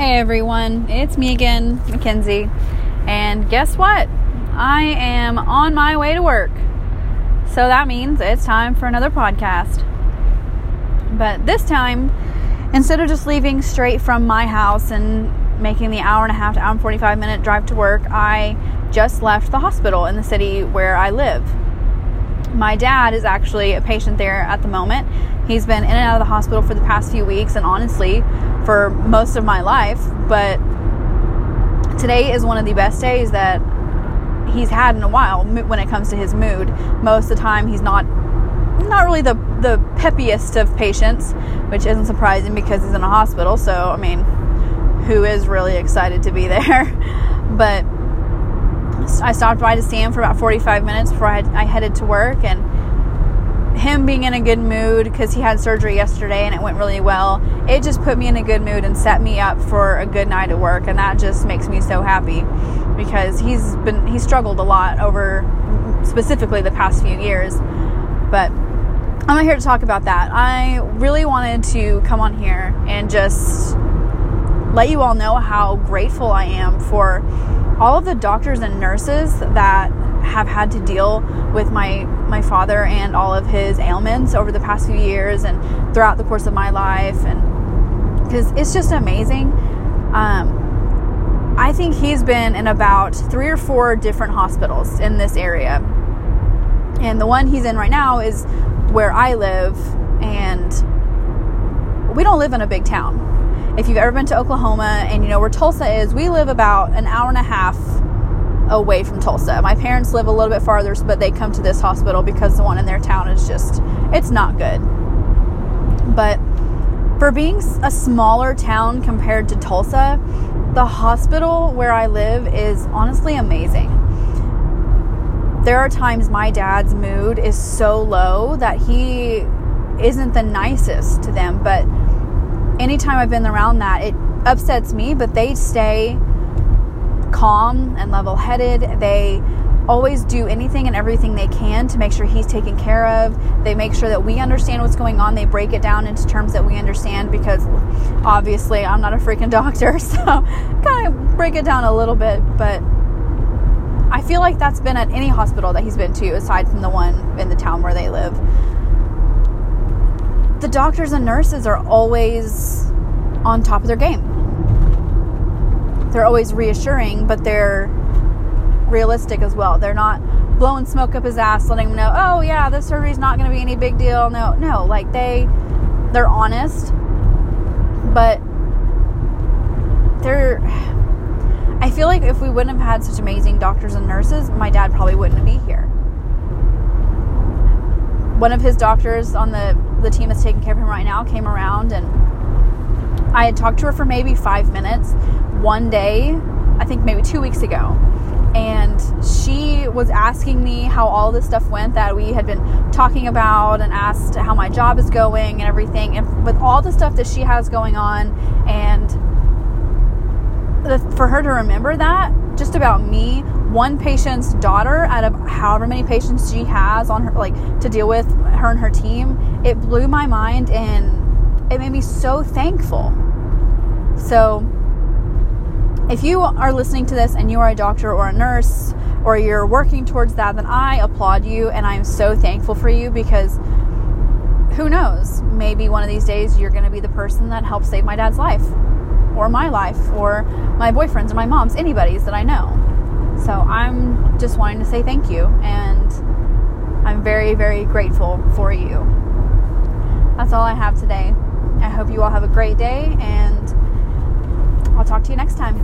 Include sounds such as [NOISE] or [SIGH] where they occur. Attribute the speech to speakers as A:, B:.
A: Hey everyone, it's me again, Mackenzie. And guess what? I am on my way to work. So that means it's time for another podcast. But this time, instead of just leaving straight from my house and making the hour and a half to hour and 45 minute drive to work, I just left the hospital in the city where I live. My dad is actually a patient there at the moment. He's been in and out of the hospital for the past few weeks, and honestly, for most of my life. But today is one of the best days that he's had in a while when it comes to his mood. Most of the time, he's not not really the the peppiest of patients, which isn't surprising because he's in a hospital. So, I mean, who is really excited to be [LAUGHS] there? but I stopped by to see him for about 45 minutes before I, I headed to work and him being in a good mood because he had surgery yesterday and it went really well it just put me in a good mood and set me up for a good night at work and that just makes me so happy because he's been he struggled a lot over specifically the past few years but i'm not here to talk about that. I really wanted to come on here and just let you all know how grateful i am for all of the doctors and nurses that have had to deal with my my father and all of his ailments over the past few years and throughout the course of my life and because it's just amazing. Um, i think he's been in about three or four different hospitals in this area. And the one he's in right now is where i live and we don't live in a big town if you've ever been to Oklahoma and you know where Tulsa is, we live about an hour and a half away from Tulsa. My parents live a little bit farther, but they come to this hospital because the one in their town is just, it's not good. But for being a smaller town compared to Tulsa, the hospital where I live is honestly amazing. There are times my dad's mood is so low that he isn't the nicest to them, but anytime I've been around that, it upsets me, but they stay calm and level headed. They always do anything and everything they can to make sure he's taken care of. They make sure that we understand what's going on. They break it down into terms that we understand because obviously I'm not a freaking doctor, [LAUGHS] so kind of break it down a little bit, but I feel like that's been at any hospital that he's been to aside from the one in the town where they live the doctors and nurses are always on top of their game. They're always reassuring, but they're realistic as well. They're not blowing smoke up his ass, letting him know, "Oh yeah, this surgery's not going to be any big deal." No, no, like they they're honest, but they're I feel like if we wouldn't have had such amazing doctors and nurses, my dad probably wouldn't be here. One of his doctors on the the team that's taking care of him right now came around and I had talked to her for maybe five minutes one day, I think maybe two weeks ago. And she was asking me how all this stuff went that we had been talking about and asked how my job is going and everything. And with all the stuff that she has going on, and the, for her to remember that just about me, one patient's daughter out of however many patients she has on her, like to deal with her and her team, it blew my mind and it made me so thankful. So, if you are listening to this and you are a doctor or a nurse or you're working towards that, then I applaud you and I'm so thankful for you because who knows? Maybe one of these days you're going to be the person that helps save my dad's life or my life or my boyfriend's or my mom's, anybody's that I know. So I'm just wanting to say thank you and I'm very, very grateful for you. That's all I have today. I hope you all have a great day and I'll talk to you next time.